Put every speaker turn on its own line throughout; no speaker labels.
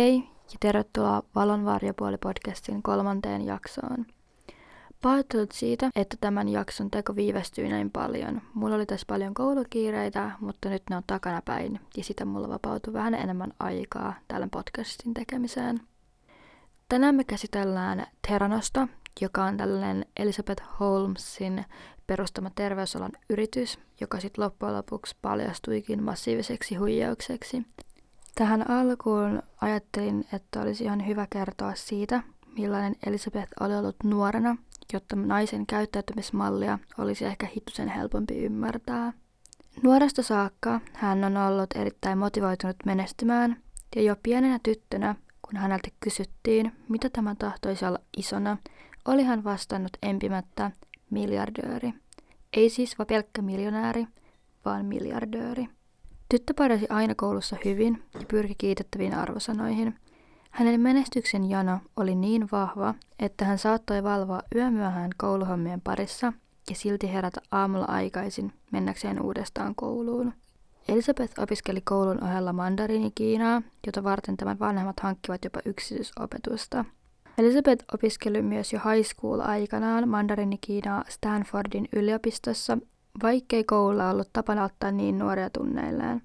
Hei ja tervetuloa Valonvarjopuoli-podcastin kolmanteen jaksoon. Pahoittelut siitä, että tämän jakson teko viivästyi näin paljon. Mulla oli tässä paljon koulukiireitä, mutta nyt ne on takanapäin ja sitä mulla vapautui vähän enemmän aikaa tällä podcastin tekemiseen. Tänään me käsitellään Teranosta, joka on tällainen Elizabeth Holmesin perustama terveysalan yritys, joka sitten loppujen lopuksi paljastuikin massiiviseksi huijaukseksi. Tähän alkuun ajattelin, että olisi ihan hyvä kertoa siitä, millainen Elisabeth oli ollut nuorena, jotta naisen käyttäytymismallia olisi ehkä hitusen helpompi ymmärtää. Nuoresta saakka hän on ollut erittäin motivoitunut menestymään, ja jo pienenä tyttönä, kun häneltä kysyttiin, mitä tämä tahtoisi olla isona, oli hän vastannut empimättä miljardööri. Ei siis vaan pelkkä miljonääri, vaan miljardööri. Tyttö pärjäsi aina koulussa hyvin ja pyrki kiitettäviin arvosanoihin. Hänen menestyksen jano oli niin vahva, että hän saattoi valvoa yömyöhään kouluhommien parissa ja silti herätä aamulla aikaisin mennäkseen uudestaan kouluun. Elisabeth opiskeli koulun ohella mandariinikiinaa, jota varten tämän vanhemmat hankkivat jopa yksityisopetusta. Elisabeth opiskeli myös jo high school aikanaan mandariinikiinaa Stanfordin yliopistossa vaikkei koululla ollut tapana ottaa niin nuoria tunneilleen.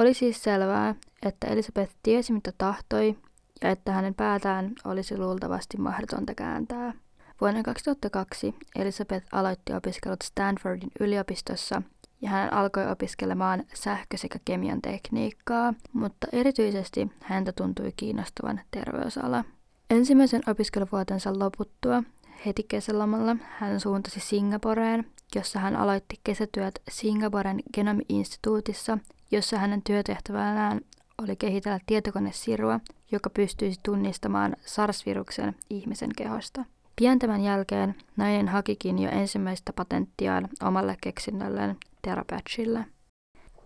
Oli siis selvää, että Elisabeth tiesi mitä tahtoi ja että hänen päätään olisi luultavasti mahdotonta kääntää. Vuonna 2002 Elisabeth aloitti opiskelut Stanfordin yliopistossa ja hän alkoi opiskelemaan sähkö- sekä kemian tekniikkaa, mutta erityisesti häntä tuntui kiinnostavan terveysala. Ensimmäisen opiskeluvuotensa loputtua heti kesälomalla hän suuntasi Singaporeen jossa hän aloitti kesätyöt Singaporen Genomi-instituutissa, jossa hänen työtehtävänään oli kehitellä tietokonesirua, joka pystyisi tunnistamaan SARS-viruksen ihmisen kehosta. Pian tämän jälkeen nainen hakikin jo ensimmäistä patenttiaan omalle keksinnölleen Terapatchille.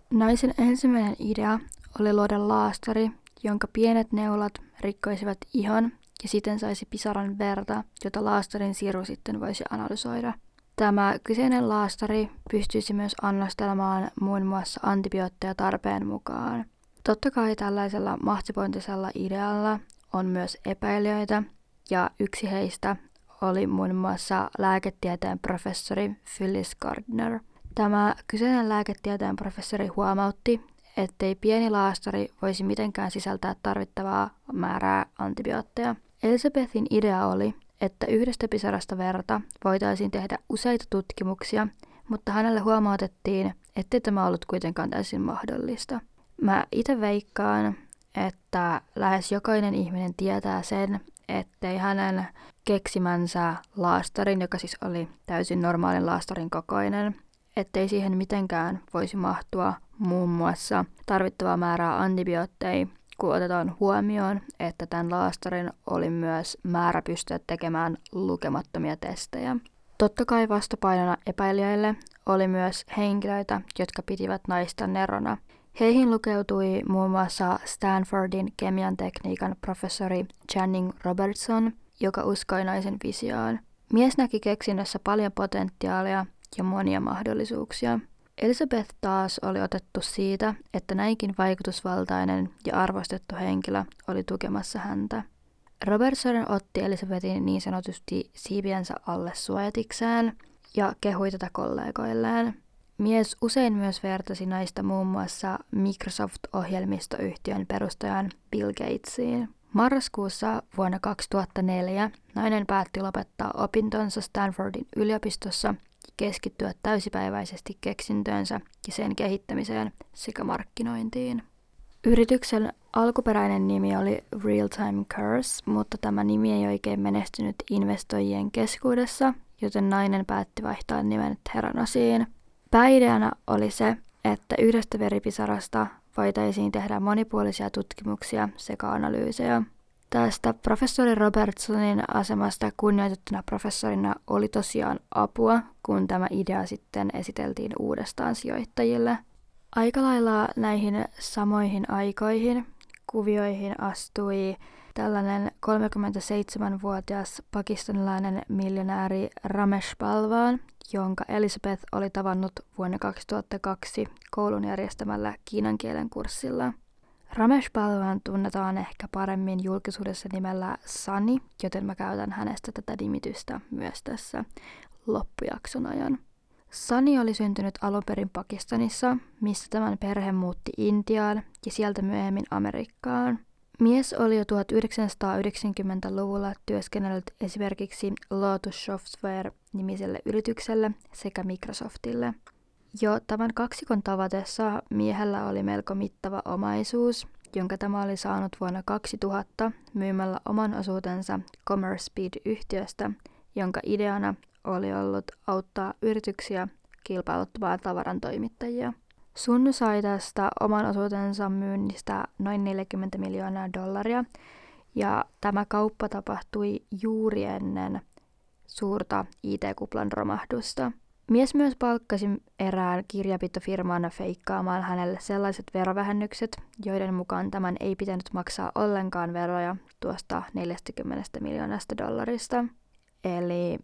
Naisen ensimmäinen idea oli luoda laastari, jonka pienet neulat rikkoisivat ihon ja siten saisi pisaran verta, jota laastarin siru sitten voisi analysoida – Tämä kyseinen laastari pystyisi myös annostelemaan muun muassa antibiootteja tarpeen mukaan. Totta kai tällaisella mahtipointisella idealla on myös epäilijöitä, ja yksi heistä oli muun muassa lääketieteen professori Phyllis Gardner. Tämä kyseinen lääketieteen professori huomautti, ettei pieni laastari voisi mitenkään sisältää tarvittavaa määrää antibiootteja. Elisabethin idea oli, että yhdestä pisarasta verta voitaisiin tehdä useita tutkimuksia, mutta hänelle huomautettiin, ettei tämä ollut kuitenkaan täysin mahdollista. Mä itse veikkaan, että lähes jokainen ihminen tietää sen, ettei hänen keksimänsä laastarin, joka siis oli täysin normaalin laastarin kokoinen, ettei siihen mitenkään voisi mahtua muun muassa tarvittavaa määrää antibiootteja kun otetaan huomioon, että tämän laastarin oli myös määrä pystyä tekemään lukemattomia testejä. Totta kai vastapainona epäilijöille oli myös henkilöitä, jotka pitivät naista nerona. Heihin lukeutui muun muassa Stanfordin kemian tekniikan professori Channing Robertson, joka uskoi naisen visioon. Mies näki keksinnössä paljon potentiaalia ja monia mahdollisuuksia. Elisabeth taas oli otettu siitä, että näinkin vaikutusvaltainen ja arvostettu henkilö oli tukemassa häntä. Robertson otti Elisabetin niin sanotusti siipiensä alle suojatikseen ja kehui tätä kollegoilleen. Mies usein myös vertasi naista muun muassa Microsoft-ohjelmistoyhtiön perustajan Bill Gatesiin. Marraskuussa vuonna 2004 nainen päätti lopettaa opintonsa Stanfordin yliopistossa keskittyä täysipäiväisesti keksintöönsä ja sen kehittämiseen sekä markkinointiin. Yrityksen alkuperäinen nimi oli Real Time Curse, mutta tämä nimi ei oikein menestynyt investoijien keskuudessa, joten nainen päätti vaihtaa nimen Theranosiin. Pääideana oli se, että yhdestä veripisarasta voitaisiin tehdä monipuolisia tutkimuksia sekä analyysejä. Tästä professori Robertsonin asemasta kunnioitettuna professorina oli tosiaan apua, kun tämä idea sitten esiteltiin uudestaan sijoittajille. Aika lailla näihin samoihin aikoihin kuvioihin astui tällainen 37-vuotias pakistanilainen miljonääri Ramesh Palvaan, jonka Elizabeth oli tavannut vuonna 2002 koulun järjestämällä kiinan kielen kurssilla – Ramesh Balwan tunnetaan ehkä paremmin julkisuudessa nimellä Sani, joten mä käytän hänestä tätä nimitystä myös tässä loppujakson ajan. Sani oli syntynyt alun perin Pakistanissa, missä tämän perhe muutti Intiaan ja sieltä myöhemmin Amerikkaan. Mies oli jo 1990-luvulla työskennellyt esimerkiksi Lotus Software-nimiselle yritykselle sekä Microsoftille. Jo tämän kaksikon tavatessa miehellä oli melko mittava omaisuus, jonka tämä oli saanut vuonna 2000 myymällä oman osuutensa Commerce Speed-yhtiöstä, jonka ideana oli ollut auttaa yrityksiä kilpailuttamaan tavaran toimittajia. Sunnu sai tästä oman osuutensa myynnistä noin 40 miljoonaa dollaria, ja tämä kauppa tapahtui juuri ennen suurta IT-kuplan romahdusta. Mies myös palkkasi erään kirjapitofirman feikkaamaan hänelle sellaiset verovähennykset, joiden mukaan tämän ei pitänyt maksaa ollenkaan veroja tuosta 40 miljoonasta dollarista. Eli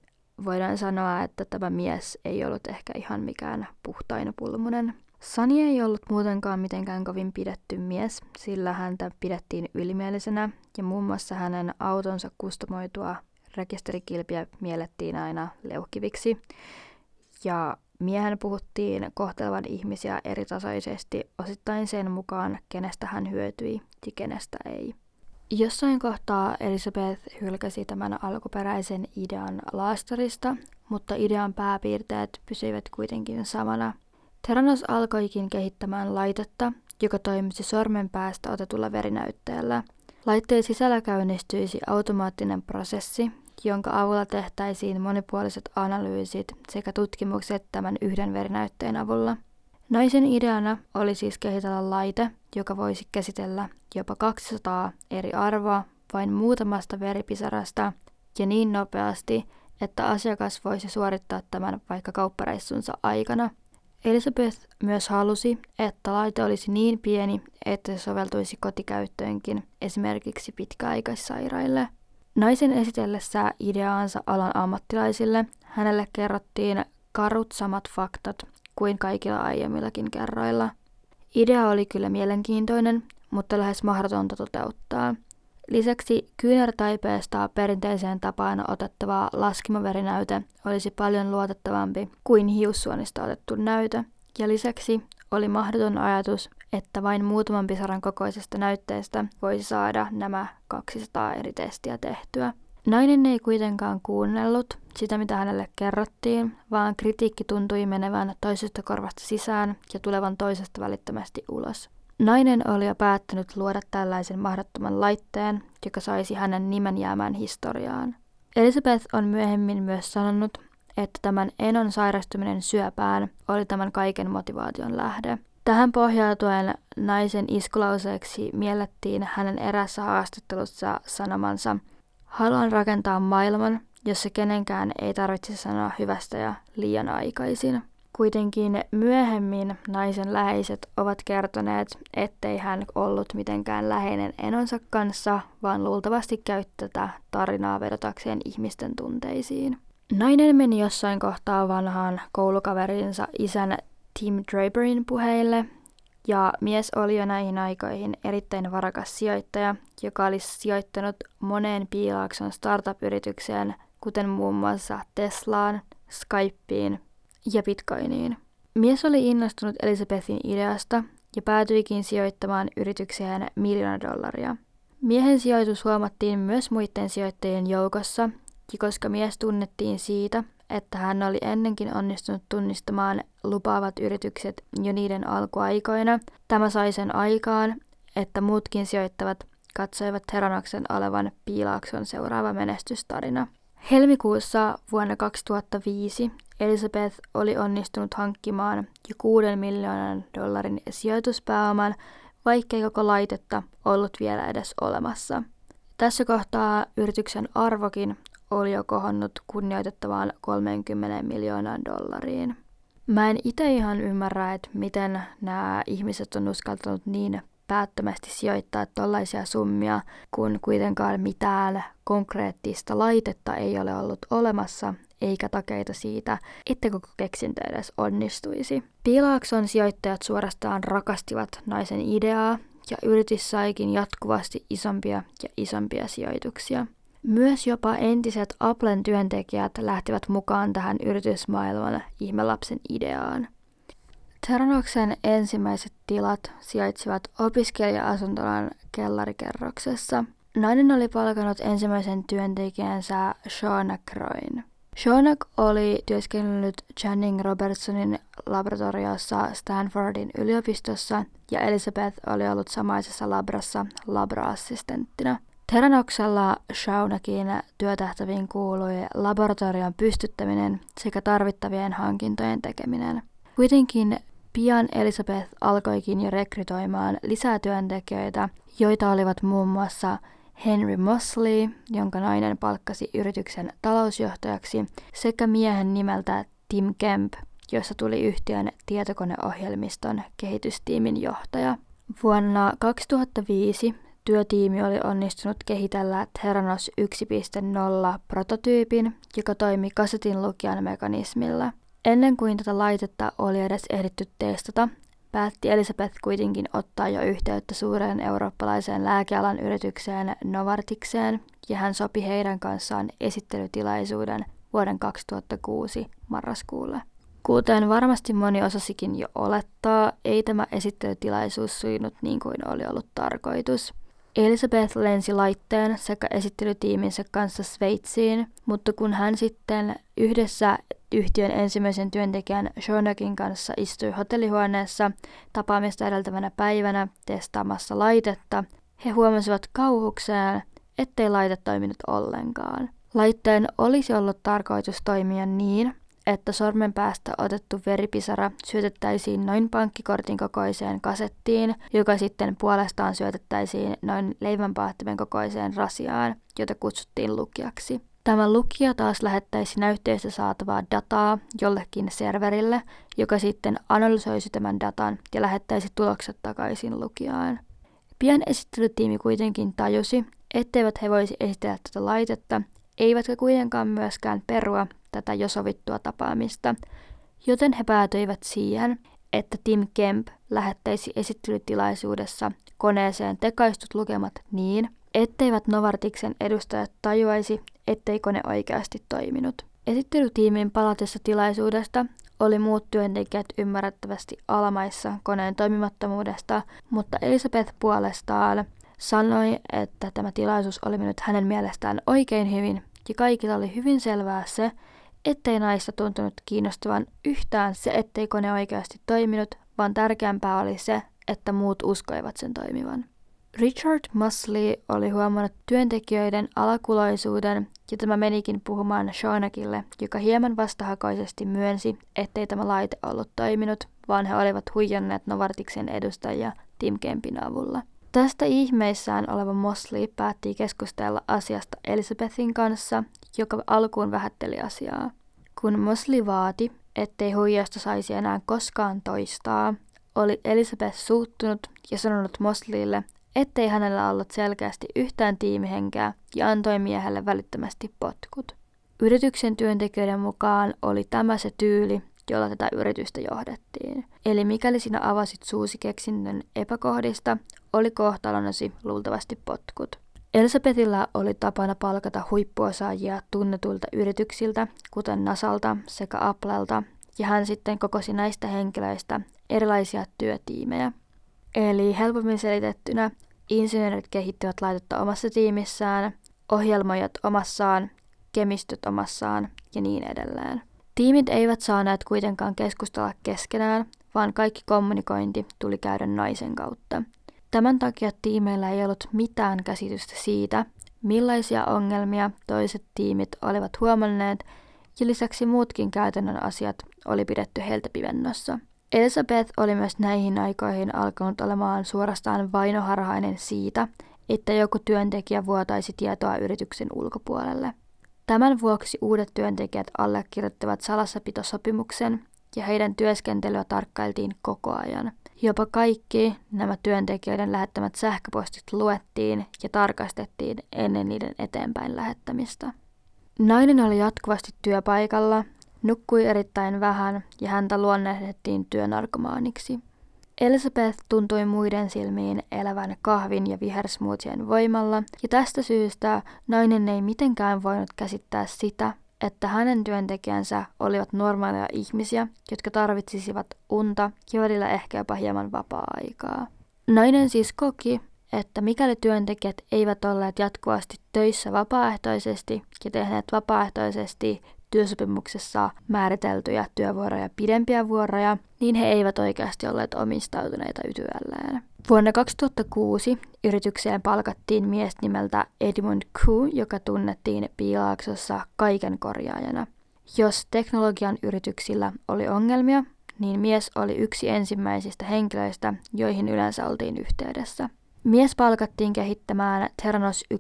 voidaan sanoa, että tämä mies ei ollut ehkä ihan mikään puhtain pulmunen. Sani ei ollut muutenkaan mitenkään kovin pidetty mies, sillä häntä pidettiin ylimielisenä ja muun muassa hänen autonsa kustomoitua rekisterikilpiä miellettiin aina leuhkiviksi. Ja miehen puhuttiin kohtelevan ihmisiä eritasoisesti osittain sen mukaan, kenestä hän hyötyi ja kenestä ei. Jossain kohtaa Elisabeth hylkäsi tämän alkuperäisen idean laastarista, mutta idean pääpiirteet pysyivät kuitenkin samana. Theranos alkoikin kehittämään laitetta, joka toimisi sormen päästä otetulla verinäytteellä. Laitteen sisällä käynnistyisi automaattinen prosessi, jonka avulla tehtäisiin monipuoliset analyysit sekä tutkimukset tämän yhden verinäytteen avulla. Naisen ideana oli siis kehitellä laite, joka voisi käsitellä jopa 200 eri arvoa vain muutamasta veripisarasta ja niin nopeasti, että asiakas voisi suorittaa tämän vaikka kauppareissunsa aikana. Elisabeth myös halusi, että laite olisi niin pieni, että se soveltuisi kotikäyttöönkin, esimerkiksi pitkäaikaissairaille. Naisen esitellessä ideaansa alan ammattilaisille hänelle kerrottiin karut samat faktat kuin kaikilla aiemmillakin kerroilla. Idea oli kyllä mielenkiintoinen, mutta lähes mahdotonta toteuttaa. Lisäksi kyynärtaipeesta perinteiseen tapaan otettava laskimaverinäyte olisi paljon luotettavampi kuin hiussuonista otettu näyte, ja lisäksi oli mahdoton ajatus, että vain muutaman pisaran kokoisesta näytteestä voisi saada nämä 200 eri testiä tehtyä. Nainen ei kuitenkaan kuunnellut sitä, mitä hänelle kerrottiin, vaan kritiikki tuntui menevän toisesta korvasta sisään ja tulevan toisesta välittömästi ulos. Nainen oli jo päättänyt luoda tällaisen mahdottoman laitteen, joka saisi hänen nimen jäämään historiaan. Elizabeth on myöhemmin myös sanonut, että tämän Enon sairastuminen syöpään oli tämän kaiken motivaation lähde. Tähän pohjautuen naisen iskulauseeksi miellettiin hänen erässä haastattelussa sanomansa Haluan rakentaa maailman, jossa kenenkään ei tarvitse sanoa hyvästä ja liian aikaisin. Kuitenkin myöhemmin naisen läheiset ovat kertoneet, ettei hän ollut mitenkään läheinen enonsa kanssa, vaan luultavasti käytti tätä tarinaa vedotakseen ihmisten tunteisiin. Nainen meni jossain kohtaa vanhaan koulukaverinsa isän Tim Draperin puheille, ja mies oli jo näihin aikoihin erittäin varakas sijoittaja, joka olisi sijoittanut moneen piilaakson startup-yritykseen, kuten muun muassa Teslaan, Skypeen ja Bitcoiniin. Mies oli innostunut Elisabethin ideasta ja päätyikin sijoittamaan yritykseen miljoona dollaria. Miehen sijoitus huomattiin myös muiden sijoittajien joukossa, koska mies tunnettiin siitä, että hän oli ennenkin onnistunut tunnistamaan lupaavat yritykset jo niiden alkuaikoina, tämä sai sen aikaan, että muutkin sijoittavat katsoivat Heronaksen olevan Piilaakson seuraava menestystarina. Helmikuussa vuonna 2005 Elizabeth oli onnistunut hankkimaan jo 6 miljoonan dollarin sijoituspääoman, vaikkei koko laitetta ollut vielä edes olemassa. Tässä kohtaa yrityksen arvokin oli jo kohonnut kunnioitettavaan 30 miljoonaan dollariin. Mä en itse ihan ymmärrä, että miten nämä ihmiset on uskaltanut niin päättömästi sijoittaa tällaisia summia, kun kuitenkaan mitään konkreettista laitetta ei ole ollut olemassa, eikä takeita siitä, että koko keksintö edes onnistuisi. Piilaakson sijoittajat suorastaan rakastivat naisen ideaa, ja yritys saikin jatkuvasti isompia ja isompia sijoituksia. Myös jopa entiset Applen työntekijät lähtivät mukaan tähän yritysmaailman ihmelapsen ideaan. Terranoksen ensimmäiset tilat sijaitsivat opiskelija-asuntolan kellarikerroksessa. Nainen oli palkannut ensimmäisen työntekijänsä Shauna Croin. Shonak oli työskennellyt Channing Robertsonin laboratoriossa Stanfordin yliopistossa ja Elizabeth oli ollut samaisessa labrassa labra-assistenttina. Teranoksella Shaunakin työtehtäviin kuului laboratorion pystyttäminen sekä tarvittavien hankintojen tekeminen. Kuitenkin pian Elizabeth alkoikin jo rekrytoimaan lisää työntekijöitä, joita olivat muun muassa Henry Mosley, jonka nainen palkkasi yrityksen talousjohtajaksi, sekä miehen nimeltä Tim Kemp, jossa tuli yhtiön tietokoneohjelmiston kehitystiimin johtaja. Vuonna 2005 työtiimi oli onnistunut kehitellä Theranos 1.0 prototyypin, joka toimi kasetin lukijan mekanismilla. Ennen kuin tätä laitetta oli edes ehditty testata, päätti Elisabeth kuitenkin ottaa jo yhteyttä suureen eurooppalaiseen lääkealan yritykseen Novartikseen, ja hän sopi heidän kanssaan esittelytilaisuuden vuoden 2006 marraskuulle. Kuten varmasti moni osasikin jo olettaa, ei tämä esittelytilaisuus sujunut niin kuin oli ollut tarkoitus. Elisabeth lensi laitteen sekä esittelytiiminsä kanssa Sveitsiin, mutta kun hän sitten yhdessä yhtiön ensimmäisen työntekijän Shonakin kanssa istui hotellihuoneessa tapaamista edeltävänä päivänä testaamassa laitetta, he huomasivat kauhukseen, ettei laite toiminut ollenkaan. Laitteen olisi ollut tarkoitus toimia niin, että sormen päästä otettu veripisara syötettäisiin noin pankkikortin kokoiseen kasettiin, joka sitten puolestaan syötettäisiin noin leivänpaahtimen kokoiseen rasiaan, jota kutsuttiin lukijaksi. Tämä lukija taas lähettäisi näytteestä saatavaa dataa jollekin serverille, joka sitten analysoisi tämän datan ja lähettäisi tulokset takaisin lukijaan. Pian esittelytiimi kuitenkin tajusi, etteivät he voisi esitellä tätä laitetta, eivätkä kuitenkaan myöskään perua tätä jo sovittua tapaamista, joten he päätyivät siihen, että Tim Kemp lähettäisi esittelytilaisuudessa koneeseen tekaistut lukemat niin, etteivät Novartiksen edustajat tajuaisi, ettei kone oikeasti toiminut. Esittelytiimin palatessa tilaisuudesta oli muut työntekijät ymmärrettävästi alamaissa koneen toimimattomuudesta, mutta Elisabeth puolestaan sanoi, että tämä tilaisuus oli mennyt hänen mielestään oikein hyvin ja kaikilla oli hyvin selvää se, ettei naista tuntunut kiinnostavan yhtään se, ettei kone oikeasti toiminut, vaan tärkeämpää oli se, että muut uskoivat sen toimivan. Richard Musley oli huomannut työntekijöiden alakuloisuuden ja tämä menikin puhumaan Shaunakille, joka hieman vastahakoisesti myönsi, ettei tämä laite ollut toiminut, vaan he olivat huijanneet Novartiksen edustajia Tim Kempin avulla. Tästä ihmeissään oleva Mosley päätti keskustella asiasta Elizabethin kanssa, joka alkuun vähätteli asiaa. Kun Mosley vaati, ettei huijasta saisi enää koskaan toistaa, oli Elizabeth suuttunut ja sanonut Mosleylle, ettei hänellä ollut selkeästi yhtään tiimihenkeä ja antoi miehelle välittömästi potkut. Yrityksen työntekijöiden mukaan oli tämä se tyyli, jolla tätä yritystä johdettiin. Eli mikäli sinä avasit suusi keksinnön epäkohdista, oli kohtalonasi luultavasti potkut. Elisabethillä oli tapana palkata huippuosaajia tunnetuilta yrityksiltä, kuten Nasalta sekä Applelta, ja hän sitten kokosi näistä henkilöistä erilaisia työtiimejä. Eli helpommin selitettynä, insinöörit kehittivät laitetta omassa tiimissään, ohjelmoijat omassaan, kemistöt omassaan ja niin edelleen. Tiimit eivät saaneet kuitenkaan keskustella keskenään, vaan kaikki kommunikointi tuli käydä naisen kautta. Tämän takia tiimeillä ei ollut mitään käsitystä siitä, millaisia ongelmia toiset tiimit olivat huomanneet, ja lisäksi muutkin käytännön asiat oli pidetty heiltä pivennossa. Elizabeth oli myös näihin aikoihin alkanut olemaan suorastaan vainoharhainen siitä, että joku työntekijä vuotaisi tietoa yrityksen ulkopuolelle. Tämän vuoksi uudet työntekijät allekirjoittivat salassapitosopimuksen ja heidän työskentelyä tarkkailtiin koko ajan. Jopa kaikki nämä työntekijöiden lähettämät sähköpostit luettiin ja tarkastettiin ennen niiden eteenpäin lähettämistä. Nainen oli jatkuvasti työpaikalla, nukkui erittäin vähän ja häntä luonnehdettiin työnarkomaaniksi. Elizabeth tuntui muiden silmiin elävän kahvin ja vihersmoothien voimalla, ja tästä syystä nainen ei mitenkään voinut käsittää sitä, että hänen työntekijänsä olivat normaaleja ihmisiä, jotka tarvitsisivat unta ja välillä ehkä jopa hieman vapaa-aikaa. Nainen siis koki, että mikäli työntekijät eivät olleet jatkuvasti töissä vapaaehtoisesti ja tehneet vapaaehtoisesti työsopimuksessa määriteltyjä työvuoroja pidempiä vuoroja, niin he eivät oikeasti olleet omistautuneita ytyälleen. Vuonna 2006 yritykseen palkattiin mies nimeltä Edmund Koo, joka tunnettiin Piilaaksossa kaiken korjaajana. Jos teknologian yrityksillä oli ongelmia, niin mies oli yksi ensimmäisistä henkilöistä, joihin yleensä oltiin yhteydessä. Mies palkattiin kehittämään Theranos 1.0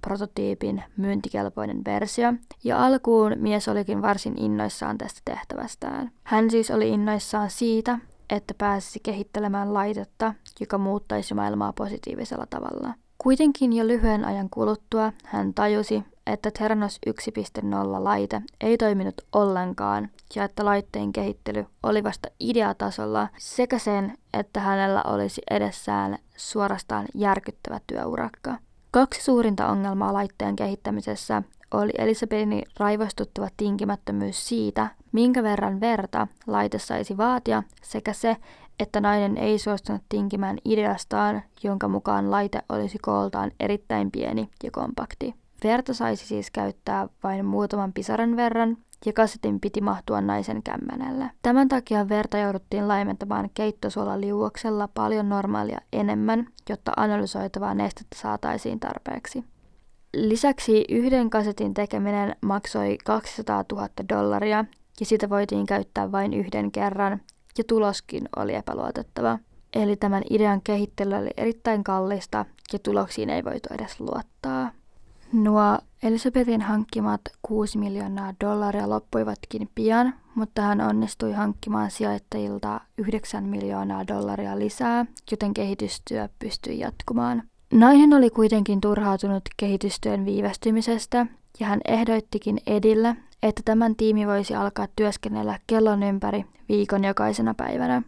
prototyypin myyntikelpoinen versio, ja alkuun mies olikin varsin innoissaan tästä tehtävästään. Hän siis oli innoissaan siitä, että pääsisi kehittelemään laitetta, joka muuttaisi maailmaa positiivisella tavalla. Kuitenkin jo lyhyen ajan kuluttua hän tajusi, että Theranos 1.0 laite ei toiminut ollenkaan ja että laitteen kehittely oli vasta ideatasolla sekä sen, että hänellä olisi edessään suorastaan järkyttävä työurakka. Kaksi suurinta ongelmaa laitteen kehittämisessä oli Elisabetin raivostuttava tinkimättömyys siitä, minkä verran verta laite saisi vaatia, sekä se, että nainen ei suostunut tinkimään ideastaan, jonka mukaan laite olisi kooltaan erittäin pieni ja kompakti. Verta saisi siis käyttää vain muutaman pisaran verran, ja kasetin piti mahtua naisen kämmenelle. Tämän takia verta jouduttiin laimentamaan liuoksella paljon normaalia enemmän, jotta analysoitavaa nestettä saataisiin tarpeeksi. Lisäksi yhden kasetin tekeminen maksoi 200 000 dollaria ja sitä voitiin käyttää vain yhden kerran ja tuloskin oli epäluotettava. Eli tämän idean kehittely oli erittäin kallista ja tuloksiin ei voitu edes luottaa. Nuo Elisabetin hankkimat 6 miljoonaa dollaria loppuivatkin pian, mutta hän onnistui hankkimaan sijoittajilta 9 miljoonaa dollaria lisää, joten kehitystyö pystyi jatkumaan. Nainen oli kuitenkin turhautunut kehitystyön viivästymisestä ja hän ehdoittikin Edille, että tämän tiimi voisi alkaa työskennellä kellon ympäri viikon jokaisena päivänä.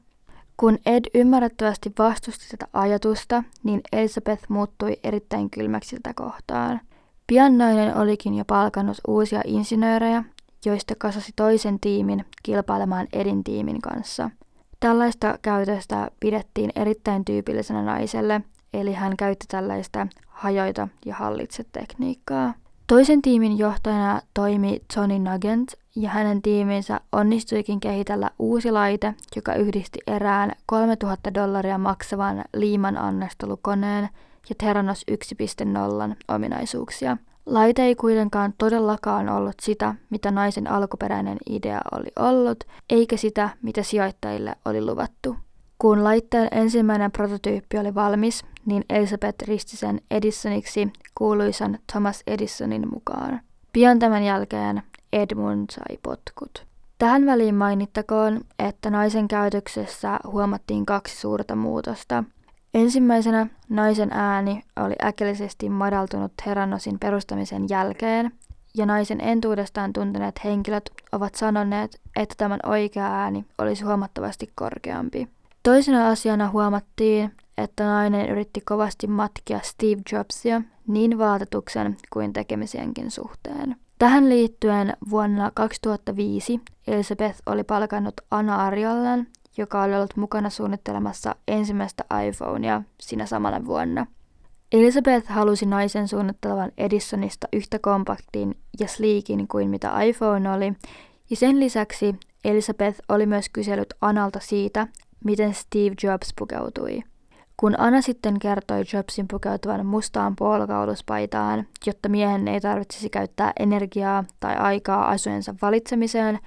Kun Ed ymmärrettävästi vastusti tätä ajatusta, niin Elizabeth muuttui erittäin kylmäksi tätä kohtaan. Pian nainen olikin jo palkannut uusia insinöörejä, joista kasasi toisen tiimin kilpailemaan Edin tiimin kanssa. Tällaista käytöstä pidettiin erittäin tyypillisenä naiselle, eli hän käytti tällaista hajoita ja hallitse tekniikkaa. Toisen tiimin johtajana toimi Tony Nugent ja hänen tiiminsä onnistuikin kehitellä uusi laite, joka yhdisti erään 3000 dollaria maksavan liiman annostelukoneen ja Theranos 1.0 ominaisuuksia. Laite ei kuitenkaan todellakaan ollut sitä, mitä naisen alkuperäinen idea oli ollut, eikä sitä, mitä sijoittajille oli luvattu. Kun laitteen ensimmäinen prototyyppi oli valmis, niin Elizabeth risti sen Edisoniksi kuuluisan Thomas Edisonin mukaan. Pian tämän jälkeen Edmund sai potkut. Tähän väliin mainittakoon, että naisen käytöksessä huomattiin kaksi suurta muutosta. Ensimmäisenä naisen ääni oli äkillisesti madaltunut Heranosin perustamisen jälkeen, ja naisen entuudestaan tunteneet henkilöt ovat sanoneet, että tämän oikea ääni olisi huomattavasti korkeampi. Toisena asiana huomattiin, että nainen yritti kovasti matkia Steve Jobsia niin vaatetuksen kuin tekemisienkin suhteen. Tähän liittyen vuonna 2005 Elizabeth oli palkannut Anna Arjollan, joka oli ollut mukana suunnittelemassa ensimmäistä iPhonea sinä samana vuonna. Elizabeth halusi naisen suunnittelevan Edisonista yhtä kompaktin ja sleekin kuin mitä iPhone oli, ja sen lisäksi Elizabeth oli myös kysellyt Analta siitä, miten Steve Jobs pukeutui. Kun Anna sitten kertoi Jobsin pukeutuvan mustaan puolikauluspaitaan, jotta miehen ei tarvitsisi käyttää energiaa tai aikaa asujensa valitsemiseen,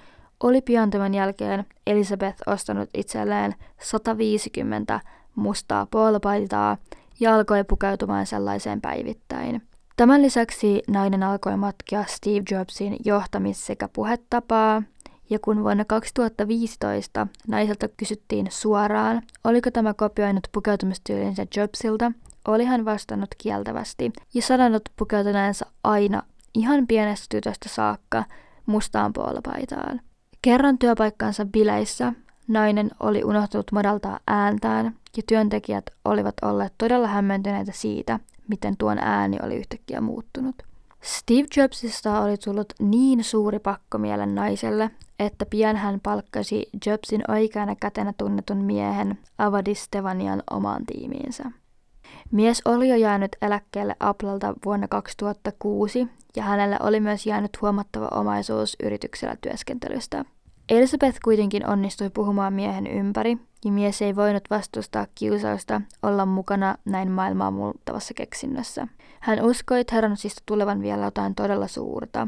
oli pian tämän jälkeen Elizabeth ostanut itselleen 150 mustaa puolipaitaa ja alkoi pukeutumaan sellaiseen päivittäin. Tämän lisäksi nainen alkoi matkia Steve Jobsin johtamis- sekä puhetapaa, ja kun vuonna 2015 naiselta kysyttiin suoraan, oliko tämä kopioinut pukeutumistyylinsä Jobsilta, oli hän vastannut kieltävästi ja sanonut pukeutuneensa aina ihan pienestä tytöstä saakka mustaan puolapaitaan. Kerran työpaikkansa bileissä nainen oli unohtunut madaltaa ääntään ja työntekijät olivat olleet todella hämmentyneitä siitä, miten tuon ääni oli yhtäkkiä muuttunut. Steve Jobsista oli tullut niin suuri pakko mielen naiselle, että pian hän palkkasi Jobsin oikeana kätenä tunnetun miehen Avadis Stevanian omaan tiimiinsä. Mies oli jo jäänyt eläkkeelle Applelta vuonna 2006 ja hänelle oli myös jäänyt huomattava omaisuus yrityksellä työskentelystä. Elizabeth kuitenkin onnistui puhumaan miehen ympäri ja mies ei voinut vastustaa kiusausta olla mukana näin maailmaa muuttavassa keksinnössä. Hän uskoi Theranosista tulevan vielä jotain todella suurta.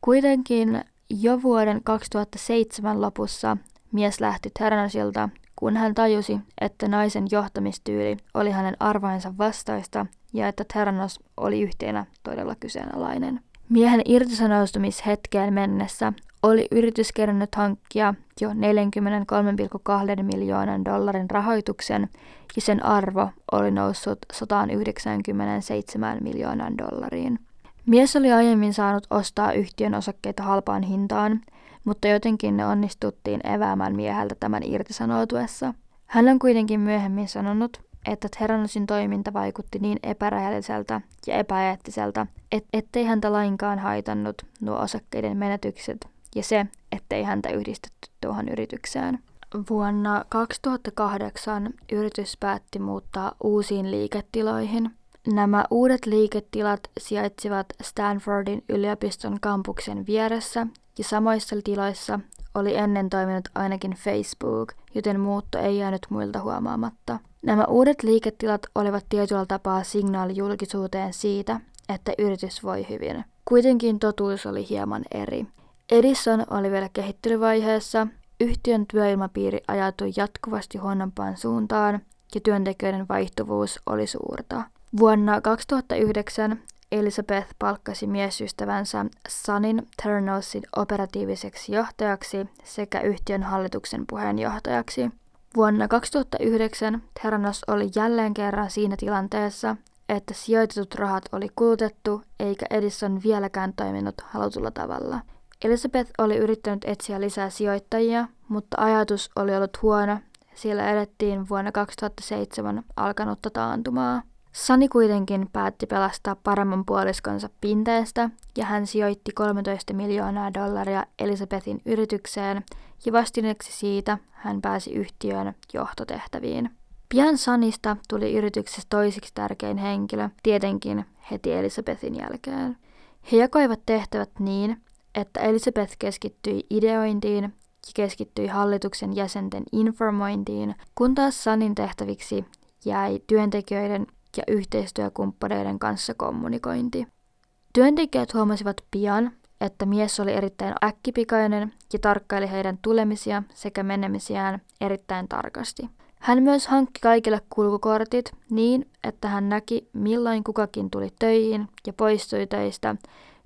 Kuitenkin jo vuoden 2007 lopussa mies lähti Teranosilta, kun hän tajusi, että naisen johtamistyyli oli hänen arvainsa vastaista ja että Theranos oli yhteenä todella kyseenalainen. Miehen irtisanoutumishetkeen mennessä oli yritys kerännyt hankkia jo 43,2 miljoonan dollarin rahoituksen ja sen arvo oli noussut 197 miljoonan dollariin. Mies oli aiemmin saanut ostaa yhtiön osakkeita halpaan hintaan, mutta jotenkin ne onnistuttiin eväämään mieheltä tämän irtisanoutuessa. Hän on kuitenkin myöhemmin sanonut, että Teranosin toiminta vaikutti niin epärehelliseltä ja epäeettiseltä, et, ettei häntä lainkaan haitannut nuo osakkeiden menetykset ja se, ettei häntä yhdistetty tuohon yritykseen. Vuonna 2008 yritys päätti muuttaa uusiin liiketiloihin. Nämä uudet liiketilat sijaitsivat Stanfordin yliopiston kampuksen vieressä ja samoissa tiloissa oli ennen toiminut ainakin Facebook, joten muutto ei jäänyt muilta huomaamatta. Nämä uudet liiketilat olivat tietyllä tapaa signaali julkisuuteen siitä, että yritys voi hyvin. Kuitenkin totuus oli hieman eri. Edison oli vielä kehittelyvaiheessa, yhtiön työilmapiiri ajautui jatkuvasti huonompaan suuntaan ja työntekijöiden vaihtuvuus oli suurta. Vuonna 2009 Elizabeth palkkasi miesystävänsä Sanin Theranosin operatiiviseksi johtajaksi sekä yhtiön hallituksen puheenjohtajaksi. Vuonna 2009 Theranos oli jälleen kerran siinä tilanteessa, että sijoitetut rahat oli kulutettu eikä Edison vieläkään toiminut halutulla tavalla. Elizabeth oli yrittänyt etsiä lisää sijoittajia, mutta ajatus oli ollut huono, sillä edettiin vuonna 2007 alkanutta taantumaa. Sani kuitenkin päätti pelastaa paremman puoliskonsa pinteestä ja hän sijoitti 13 miljoonaa dollaria Elizabethin yritykseen ja vastineeksi siitä hän pääsi yhtiön johtotehtäviin. Pian Sanista tuli yrityksessä toisiksi tärkein henkilö, tietenkin heti Elizabethin jälkeen. He jakoivat tehtävät niin, että Elizabeth keskittyi ideointiin ja keskittyi hallituksen jäsenten informointiin, kun taas Sanin tehtäviksi jäi työntekijöiden ja yhteistyökumppaneiden kanssa kommunikointi. Työntekijät huomasivat pian, että mies oli erittäin äkkipikainen ja tarkkaili heidän tulemisia sekä menemisiään erittäin tarkasti. Hän myös hankki kaikille kulkukortit niin, että hän näki milloin kukakin tuli töihin ja poistui töistä,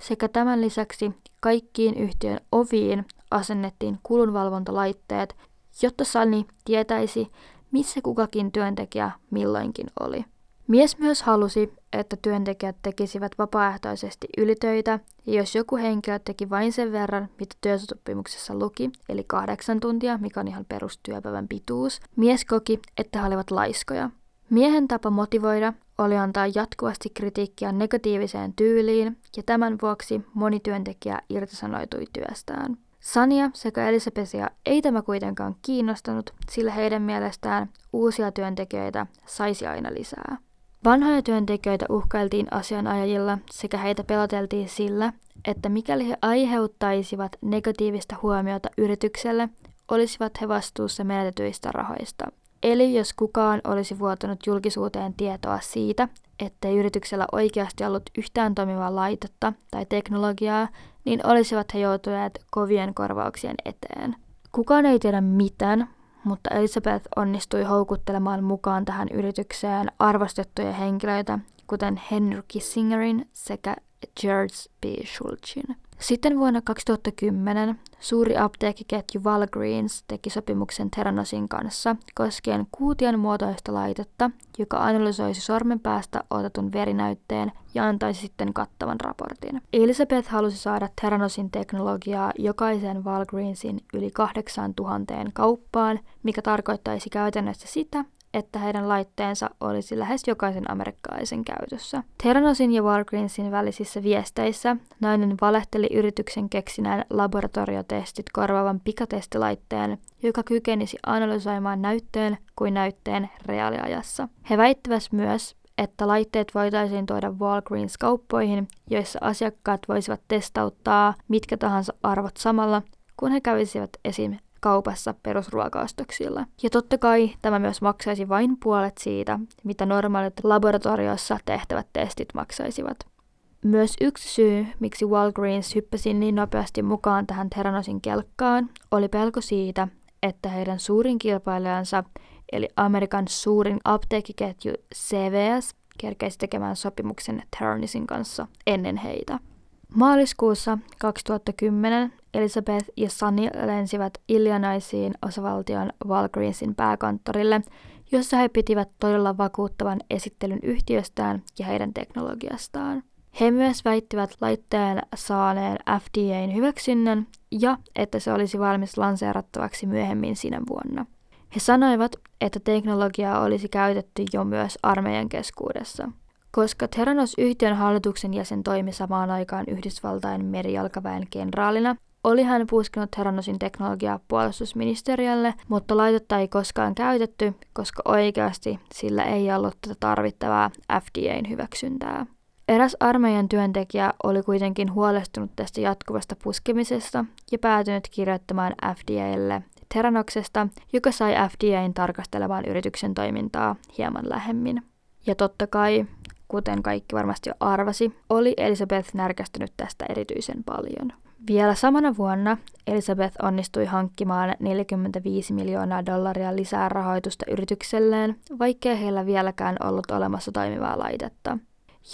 sekä tämän lisäksi kaikkiin yhtiön oviin asennettiin kulunvalvontalaitteet, jotta Sani tietäisi, missä kukakin työntekijä milloinkin oli. Mies myös halusi, että työntekijät tekisivät vapaaehtoisesti ylitöitä, ja jos joku henkilö teki vain sen verran, mitä työsopimuksessa luki, eli kahdeksan tuntia, mikä on ihan perustyöpäivän pituus, mies koki, että he olivat laiskoja. Miehen tapa motivoida oli antaa jatkuvasti kritiikkiä negatiiviseen tyyliin, ja tämän vuoksi moni työntekijä irtisanoitui työstään. Sania sekä Elisabethia ei tämä kuitenkaan kiinnostanut, sillä heidän mielestään uusia työntekijöitä saisi aina lisää. Vanhoja työntekijöitä uhkailtiin asianajajilla sekä heitä peloteltiin sillä, että mikäli he aiheuttaisivat negatiivista huomiota yritykselle, olisivat he vastuussa menetetyistä rahoista. Eli jos kukaan olisi vuotanut julkisuuteen tietoa siitä, ettei yrityksellä oikeasti ollut yhtään toimivaa laitetta tai teknologiaa, niin olisivat he joutuneet kovien korvauksien eteen. Kukaan ei tiedä mitään, mutta Elizabeth onnistui houkuttelemaan mukaan tähän yritykseen arvostettuja henkilöitä, kuten Henry Kissingerin sekä George B. Schultzin. Sitten vuonna 2010 suuri apteekkiketju Walgreens teki sopimuksen Theranosin kanssa koskien kuution muotoista laitetta, joka analysoisi sormenpäästä otetun verinäytteen ja antaisi sitten kattavan raportin. Elizabeth halusi saada Theranosin teknologiaa jokaiseen Walgreensin yli 8000 kauppaan, mikä tarkoittaisi käytännössä sitä, että heidän laitteensa olisi lähes jokaisen amerikkalaisen käytössä. Teranosin ja Walgreensin välisissä viesteissä nainen valehteli yrityksen keksinään laboratoriotestit korvaavan pikatestilaitteen, joka kykenisi analysoimaan näytteen kuin näytteen reaaliajassa. He väittävät myös, että laitteet voitaisiin tuoda Walgreens-kauppoihin, joissa asiakkaat voisivat testauttaa mitkä tahansa arvot samalla, kun he kävisivät esim kaupassa perusruokaostoksilla. Ja totta kai tämä myös maksaisi vain puolet siitä, mitä normaalit laboratoriossa tehtävät testit maksaisivat. Myös yksi syy, miksi Walgreens hyppäsi niin nopeasti mukaan tähän Teranosin kelkkaan, oli pelko siitä, että heidän suurin kilpailijansa, eli Amerikan suurin apteekkiketju CVS, kerkeisi tekemään sopimuksen Teranisin kanssa ennen heitä. Maaliskuussa 2010 Elizabeth ja Sunny lensivät Illinoisiin osavaltion Walgreensin pääkonttorille, jossa he pitivät todella vakuuttavan esittelyn yhtiöstään ja heidän teknologiastaan. He myös väittivät laitteen saaneen FDAn hyväksynnän ja että se olisi valmis lanseerattavaksi myöhemmin sinä vuonna. He sanoivat, että teknologiaa olisi käytetty jo myös armeijan keskuudessa – koska Theranos yhtiön hallituksen jäsen toimi samaan aikaan Yhdysvaltain merijalkaväen kenraalina, oli hän puskenut Theranosin teknologiaa puolustusministeriölle, mutta laitetta ei koskaan käytetty, koska oikeasti sillä ei ollut tätä tarvittavaa FDAn hyväksyntää. Eräs armeijan työntekijä oli kuitenkin huolestunut tästä jatkuvasta puskemisesta ja päätynyt kirjoittamaan FDAlle Teranoksesta, joka sai FDAn tarkastelemaan yrityksen toimintaa hieman lähemmin. Ja totta kai kuten kaikki varmasti jo arvasi, oli Elisabeth närkästynyt tästä erityisen paljon. Vielä samana vuonna Elisabeth onnistui hankkimaan 45 miljoonaa dollaria lisää rahoitusta yritykselleen, vaikkei heillä vieläkään ollut olemassa toimivaa laitetta.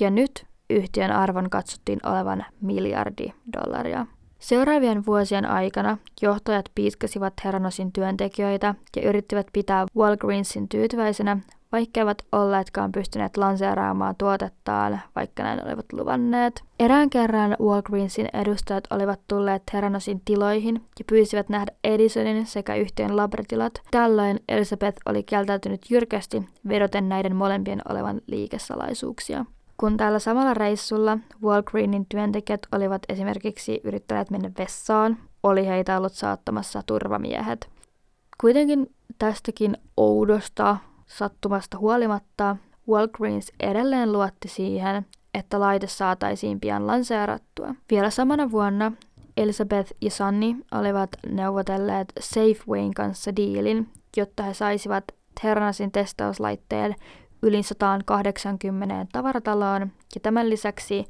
Ja nyt yhtiön arvon katsottiin olevan miljardi dollaria. Seuraavien vuosien aikana johtajat piiskasivat Heranosin työntekijöitä ja yrittivät pitää Walgreensin tyytyväisenä, vaikka eivät olleetkaan pystyneet lanseeraamaan tuotettaan, vaikka näin olivat luvanneet. Erään kerran Walgreensin edustajat olivat tulleet Terranosin tiloihin ja pyysivät nähdä Edisonin sekä yhtiön labratilat. Tällöin Elizabeth oli kieltäytynyt jyrkästi vedoten näiden molempien olevan liikesalaisuuksia. Kun tällä samalla reissulla Walgreenin työntekijät olivat esimerkiksi yrittäneet mennä vessaan, oli heitä ollut saattamassa turvamiehet. Kuitenkin tästäkin oudosta Sattumasta huolimatta Walgreens edelleen luotti siihen, että laite saataisiin pian lanseerattua. Vielä samana vuonna Elizabeth ja Sunny olivat neuvotelleet Safewayn kanssa diilin, jotta he saisivat Ternasin testauslaitteen yli 180 tavarataloon ja tämän lisäksi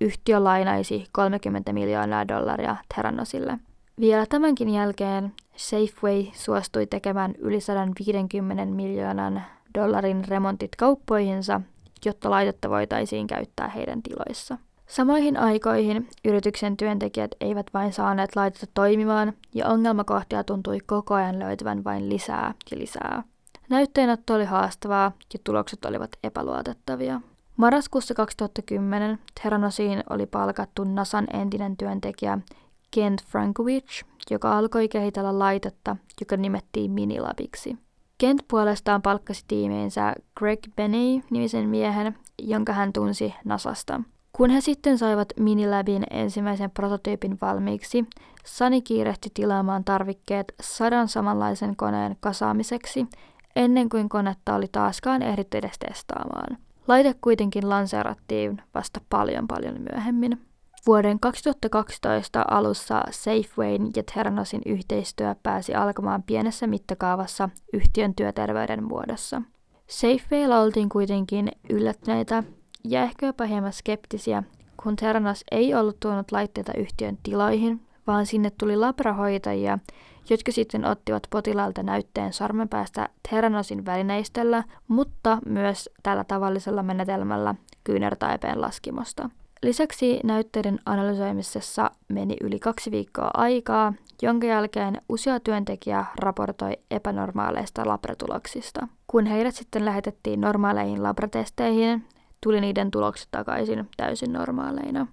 yhtiö lainaisi 30 miljoonaa dollaria Terranosille. Vielä tämänkin jälkeen Safeway suostui tekemään yli 150 miljoonan dollarin remontit kauppoihinsa, jotta laitetta voitaisiin käyttää heidän tiloissa. Samoihin aikoihin yrityksen työntekijät eivät vain saaneet laitetta toimimaan, ja ongelmakohtia tuntui koko ajan löytyvän vain lisää ja lisää. Näytteenotto oli haastavaa ja tulokset olivat epäluotettavia. Marraskuussa 2010 Teranosiin oli palkattu NASAn entinen työntekijä Kent Frankovich, joka alkoi kehitellä laitetta, joka nimettiin Minilabiksi. Kent puolestaan palkkasi tiimiinsä Greg Benny-nimisen miehen, jonka hän tunsi Nasasta. Kun he sitten saivat Minilabin ensimmäisen prototyypin valmiiksi, Sani kiirehti tilaamaan tarvikkeet sadan samanlaisen koneen kasaamiseksi, ennen kuin konetta oli taaskaan ehditty edes testaamaan. Laite kuitenkin lanseerattiin vasta paljon paljon myöhemmin. Vuoden 2012 alussa Safewayn ja Ternosin yhteistyö pääsi alkamaan pienessä mittakaavassa yhtiön työterveyden muodossa. Safewaylla oltiin kuitenkin yllättyneitä ja ehkä jopa hieman skeptisiä, kun Ternos ei ollut tuonut laitteita yhtiön tiloihin, vaan sinne tuli labrahoitajia, jotka sitten ottivat potilaalta näytteen sormenpäästä Teranosin välineistöllä, mutta myös tällä tavallisella menetelmällä kyynärtaipeen laskimosta. Lisäksi näytteiden analysoimisessa meni yli kaksi viikkoa aikaa, jonka jälkeen usea työntekijä raportoi epänormaaleista labratuloksista. Kun heidät sitten lähetettiin normaaleihin labratesteihin, tuli niiden tulokset takaisin täysin normaaleina.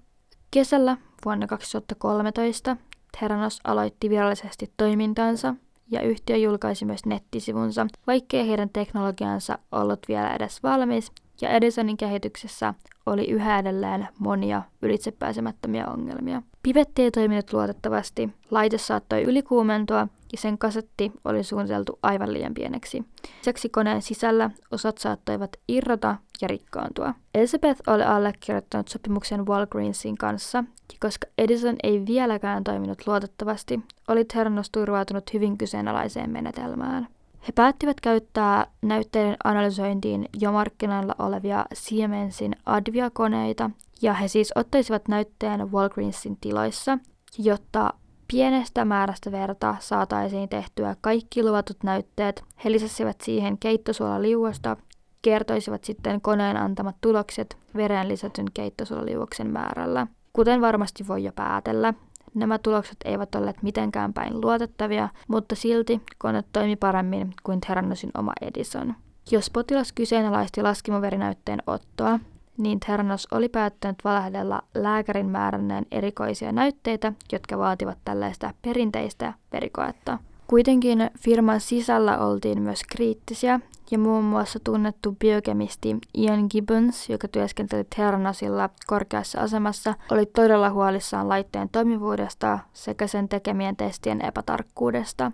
Kesällä vuonna 2013 Theranos aloitti virallisesti toimintansa ja yhtiö julkaisi myös nettisivunsa, vaikkei heidän teknologiansa ollut vielä edes valmis ja Edisonin kehityksessä oli yhä edelleen monia ylitsepääsemättömiä ongelmia. Pivetti ei toiminut luotettavasti, laite saattoi ylikuumentua ja sen kasetti oli suunniteltu aivan liian pieneksi. Lisäksi koneen sisällä osat saattoivat irrota ja rikkoontua. Elizabeth oli allekirjoittanut sopimuksen Walgreensin kanssa, ja koska Edison ei vieläkään toiminut luotettavasti, oli Theranos turvautunut hyvin kyseenalaiseen menetelmään. He päättivät käyttää näytteiden analysointiin jo markkinoilla olevia Siemensin Advia-koneita, ja he siis ottaisivat näytteen Walgreensin tiloissa, jotta pienestä määrästä verta saataisiin tehtyä kaikki luvatut näytteet. He lisäsivät siihen keittosuolaliuosta, kertoisivat sitten koneen antamat tulokset veren lisätyn keittosuolaliuoksen määrällä. Kuten varmasti voi jo päätellä, Nämä tulokset eivät olleet mitenkään päin luotettavia, mutta silti kone toimi paremmin kuin Theraноsin oma Edison. Jos potilas kyseenalaisti laskimoverinäytteen ottoa, niin Theranos oli päättänyt valahdella lääkärin määränneen erikoisia näytteitä, jotka vaativat tällaista perinteistä verikoetta. Kuitenkin firman sisällä oltiin myös kriittisiä, ja muun muassa tunnettu biokemisti Ian Gibbons, joka työskenteli Theranosilla korkeassa asemassa, oli todella huolissaan laitteen toimivuudesta sekä sen tekemien testien epätarkkuudesta.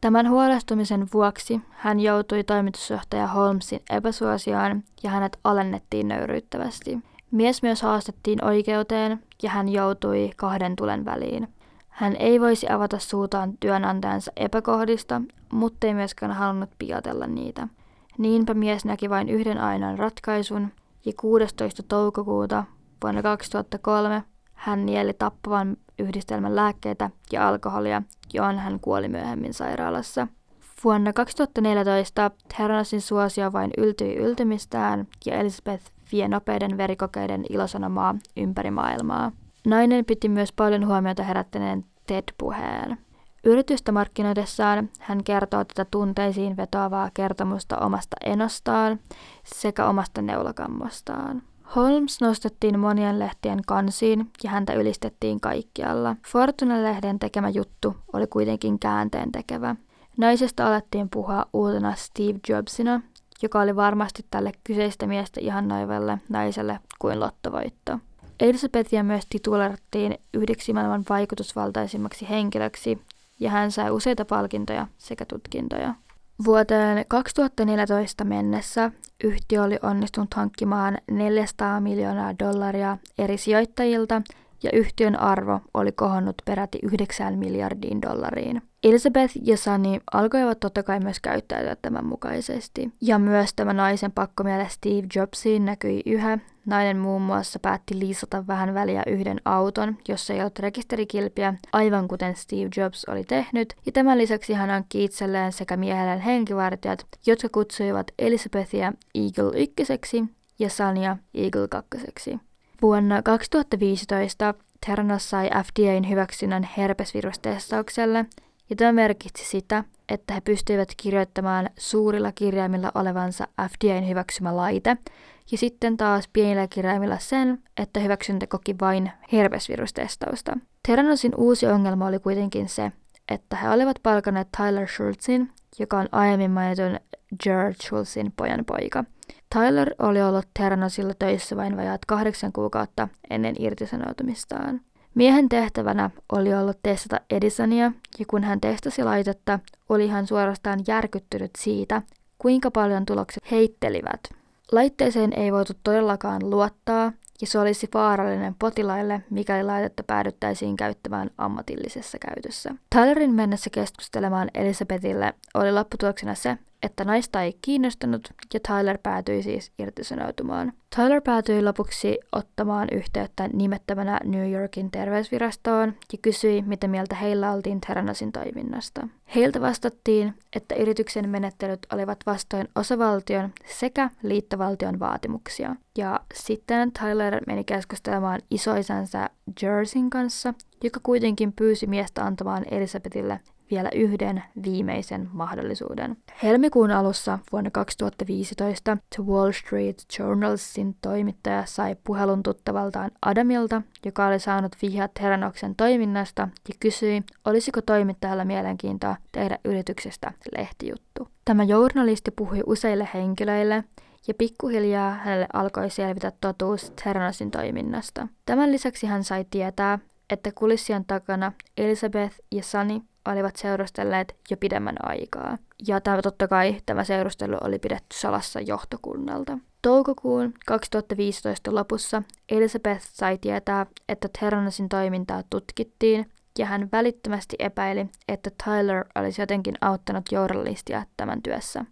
Tämän huolestumisen vuoksi hän joutui toimitusjohtaja Holmesin epäsuosioon ja hänet alennettiin nöyryyttävästi. Mies myös haastettiin oikeuteen ja hän joutui kahden tulen väliin. Hän ei voisi avata suutaan työnantajansa epäkohdista, mutta ei myöskään halunnut piilotella niitä. Niinpä mies näki vain yhden ainoan ratkaisun, ja 16. toukokuuta vuonna 2003 hän nieli tappavan yhdistelmän lääkkeitä ja alkoholia, johon hän kuoli myöhemmin sairaalassa. Vuonna 2014 Theranosin suosio vain yltyi yltymistään ja Elizabeth vie nopeiden verikokeiden ilosanomaa ympäri maailmaa. Nainen piti myös paljon huomiota herättäneen TED-puheen. Yritystä markkinoidessaan hän kertoo tätä tunteisiin vetoavaa kertomusta omasta enostaan sekä omasta neulakammostaan. Holmes nostettiin monien lehtien kansiin ja häntä ylistettiin kaikkialla. Fortune-lehden tekemä juttu oli kuitenkin käänteen tekevä. Naisesta alettiin puhua uutena Steve Jobsina, joka oli varmasti tälle kyseistä miestä noivalle naiselle kuin lottovoitto. Elizabethia myös titulerattiin yhdeksi maailman vaikutusvaltaisimmaksi henkilöksi ja hän sai useita palkintoja sekä tutkintoja. Vuoteen 2014 mennessä yhtiö oli onnistunut hankkimaan 400 miljoonaa dollaria eri sijoittajilta ja yhtiön arvo oli kohonnut peräti 9 miljardiin dollariin. Elizabeth ja Sunny alkoivat totta kai myös käyttäytyä tämän mukaisesti. Ja myös tämä naisen pakkomiele Steve Jobsiin näkyi yhä. Nainen muun muassa päätti liisata vähän väliä yhden auton, jossa ei ollut rekisterikilpiä, aivan kuten Steve Jobs oli tehnyt. Ja tämän lisäksi hän hankki itselleen sekä miehelleen henkivartijat, jotka kutsuivat Elizabethia Eagle 1 ja Sania Eagle 2. Vuonna 2015 Theranos sai FDAn hyväksynnän herpesvirustestaukselle, ja tämä merkitsi sitä, että he pystyivät kirjoittamaan suurilla kirjaimilla olevansa FDAn hyväksymä laite, ja sitten taas pienillä kirjaimilla sen, että hyväksyntä koki vain herpesvirustestausta. Theranosin uusi ongelma oli kuitenkin se, että he olivat palkanneet Tyler Schultzin, joka on aiemmin mainitun George Schultzin pojan poika. Tyler oli ollut Theranosilla töissä vain vajaat kahdeksan kuukautta ennen irtisanoutumistaan. Miehen tehtävänä oli ollut testata Edisonia, ja kun hän testasi laitetta, oli hän suorastaan järkyttynyt siitä, kuinka paljon tulokset heittelivät. Laitteeseen ei voitu todellakaan luottaa, ja se olisi vaarallinen potilaille, mikäli laitetta päädyttäisiin käyttämään ammatillisessa käytössä. Tylerin mennessä keskustelemaan Elisabetille oli lopputuloksena se, että naista ei kiinnostanut ja Tyler päätyi siis irtisanoutumaan. Tyler päätyi lopuksi ottamaan yhteyttä nimettömänä New Yorkin terveysvirastoon ja kysyi, mitä mieltä heillä oltiin Terranasin toiminnasta. Heiltä vastattiin, että yrityksen menettelyt olivat vastoin osavaltion sekä liittovaltion vaatimuksia. Ja sitten Tyler meni keskustelemaan isoisänsä Jerseyn kanssa, joka kuitenkin pyysi miestä antamaan Elisabetille vielä yhden viimeisen mahdollisuuden. Helmikuun alussa vuonna 2015 The Wall Street Journalsin toimittaja sai puhelun tuttavaltaan Adamilta, joka oli saanut vihjat Heranoksen toiminnasta ja kysyi, olisiko toimittajalla mielenkiintoa tehdä yrityksestä lehtijuttu. Tämä journalisti puhui useille henkilöille, ja pikkuhiljaa hänelle alkoi selvitä totuus Terranosin toiminnasta. Tämän lisäksi hän sai tietää, että kulissien takana Elizabeth ja Sunny olivat seurustelleet jo pidemmän aikaa. Ja tämä, totta kai tämä seurustelu oli pidetty salassa johtokunnalta. Toukokuun 2015 lopussa Elizabeth sai tietää, että Terranasin toimintaa tutkittiin, ja hän välittömästi epäili, että Tyler olisi jotenkin auttanut journalistia tämän työssä.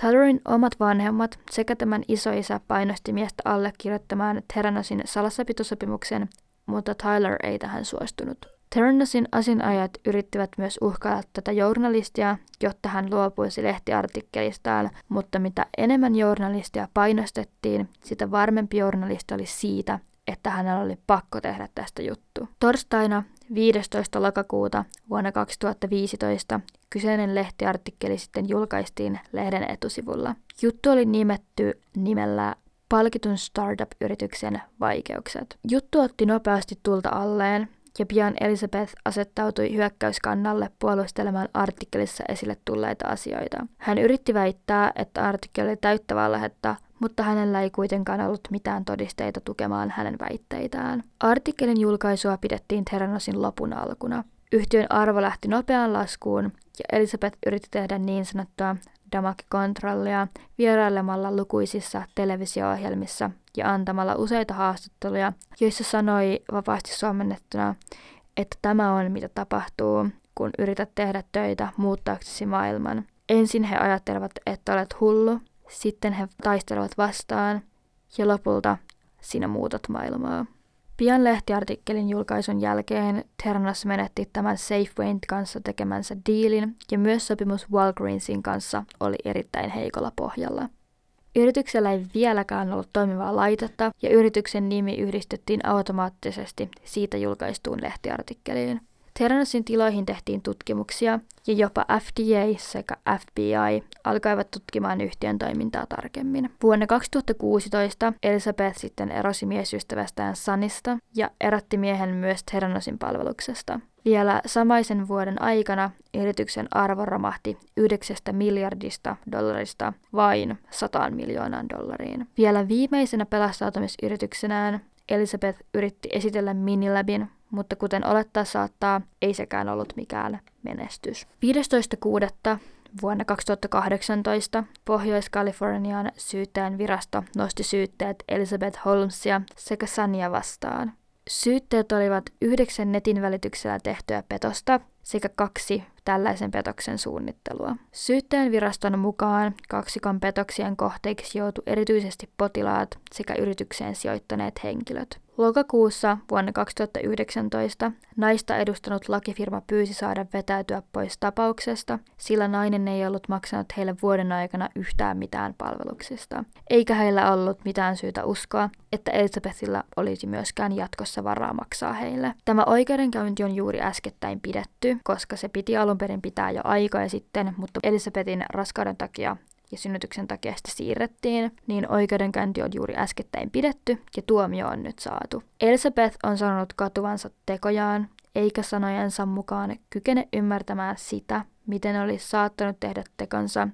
Tylerin omat vanhemmat sekä tämän isoisä painosti miestä allekirjoittamaan Terranasin salassapitosopimuksen, mutta Tyler ei tähän suostunut. Ternasin asinajat yrittivät myös uhkailla tätä journalistia, jotta hän luopuisi lehtiartikkelistaan, mutta mitä enemmän journalistia painostettiin, sitä varmempi journalisti oli siitä, että hänellä oli pakko tehdä tästä juttu. Torstaina 15. lokakuuta vuonna 2015 kyseinen lehtiartikkeli sitten julkaistiin lehden etusivulla. Juttu oli nimetty nimellä palkitun startup-yrityksen vaikeukset. Juttu otti nopeasti tulta alleen ja pian Elizabeth asettautui hyökkäyskannalle puolustelemaan artikkelissa esille tulleita asioita. Hän yritti väittää, että artikkeli oli täyttä valhetta, mutta hänellä ei kuitenkaan ollut mitään todisteita tukemaan hänen väitteitään. Artikkelin julkaisua pidettiin Terranosin lopun alkuna. Yhtiön arvo lähti nopeaan laskuun ja Elizabeth yritti tehdä niin sanottua Damage-kontrollia vierailemalla lukuisissa televisio-ohjelmissa ja antamalla useita haastatteluja, joissa sanoi vapaasti suomennettuna, että tämä on mitä tapahtuu, kun yrität tehdä töitä muuttaaksesi maailman. Ensin he ajattelevat, että olet hullu, sitten he taistelevat vastaan ja lopulta sinä muutat maailmaa. Pian lehtiartikkelin julkaisun jälkeen Ternas menetti tämän Safewayn kanssa tekemänsä diilin ja myös sopimus Walgreensin kanssa oli erittäin heikolla pohjalla. Yrityksellä ei vieläkään ollut toimivaa laitetta ja yrityksen nimi yhdistettiin automaattisesti siitä julkaistuun lehtiartikkeliin. Terransin tiloihin tehtiin tutkimuksia ja jopa FDA sekä FBI alkoivat tutkimaan yhtiön toimintaa tarkemmin. Vuonna 2016 Elizabeth sitten erosi miesystävästään Sanista ja erotti miehen myös Terranosin palveluksesta. Vielä samaisen vuoden aikana yrityksen arvo romahti 9 miljardista dollarista vain 100 miljoonaan dollariin. Vielä viimeisenä pelastautumisyrityksenään Elizabeth yritti esitellä Minilabin, mutta kuten olettaa saattaa, ei sekään ollut mikään menestys. 15.6. vuonna 2018 Pohjois-Kalifornian syyttäjän virasto nosti syytteet Elizabeth Holmesia sekä Sania vastaan. Syytteet olivat yhdeksän netin välityksellä tehtyä petosta sekä kaksi tällaisen petoksen suunnittelua. Syyttäjän viraston mukaan kaksikon petoksien kohteiksi joutui erityisesti potilaat sekä yritykseen sijoittaneet henkilöt. Lokakuussa vuonna 2019 naista edustanut lakifirma pyysi saada vetäytyä pois tapauksesta, sillä nainen ei ollut maksanut heille vuoden aikana yhtään mitään palveluksista. Eikä heillä ollut mitään syytä uskoa, että Elizabethilla olisi myöskään jatkossa varaa maksaa heille. Tämä oikeudenkäynti on juuri äskettäin pidetty, koska se piti alun perin pitää jo aikaa sitten, mutta Elisabetin raskauden takia ja synnytyksen takia sitä siirrettiin, niin oikeudenkäynti on juuri äskettäin pidetty ja tuomio on nyt saatu. Elizabeth on sanonut katuvansa tekojaan, eikä sanojensa mukaan kykene ymmärtämään sitä, miten olisi saattanut tehdä tekonsa,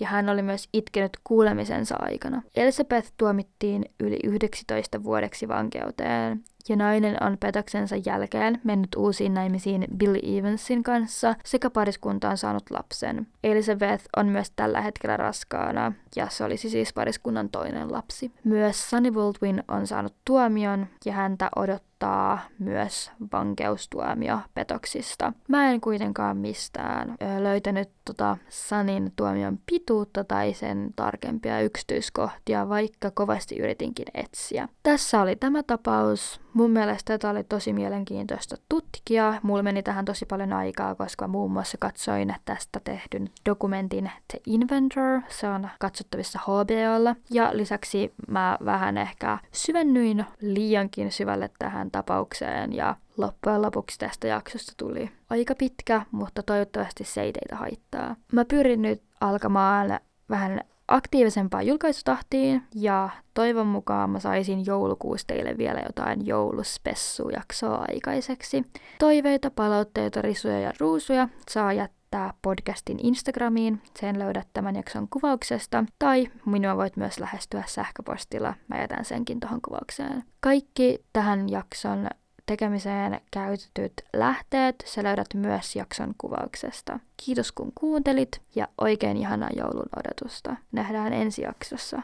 ja hän oli myös itkenyt kuulemisensa aikana. Elizabeth tuomittiin yli 11 vuodeksi vankeuteen, ja nainen on petoksensa jälkeen mennyt uusiin naimisiin Billy Evansin kanssa sekä pariskunta on saanut lapsen. Elizabeth on myös tällä hetkellä raskaana ja se olisi siis pariskunnan toinen lapsi. Myös Sunny Baldwin on saanut tuomion ja häntä odottaa kirjoittaa myös vankeustuomio petoksista. Mä en kuitenkaan mistään löytänyt tota Sanin tuomion pituutta tai sen tarkempia yksityiskohtia, vaikka kovasti yritinkin etsiä. Tässä oli tämä tapaus. Mun mielestä tätä oli tosi mielenkiintoista tutkia. Mulla meni tähän tosi paljon aikaa, koska muun muassa katsoin tästä tehdyn dokumentin The Inventor. Se on katsottavissa HBOlla. Ja lisäksi mä vähän ehkä syvennyin liiankin syvälle tähän tapaukseen ja loppujen lopuksi tästä jaksosta tuli aika pitkä, mutta toivottavasti se ei teitä haittaa. Mä pyrin nyt alkamaan vähän aktiivisempaan julkaisutahtiin ja toivon mukaan mä saisin joulukuussa teille vielä jotain jouluspessujaksoa aikaiseksi. Toiveita, palautteita, risuja ja ruusuja saa jättää podcastin Instagramiin, sen löydät tämän jakson kuvauksesta, tai minua voit myös lähestyä sähköpostilla, mä jätän senkin tuohon kuvaukseen. Kaikki tähän jakson tekemiseen käytetyt lähteet sä löydät myös jakson kuvauksesta. Kiitos kun kuuntelit ja oikein ihanaa joulun odotusta. Nähdään ensi jaksossa.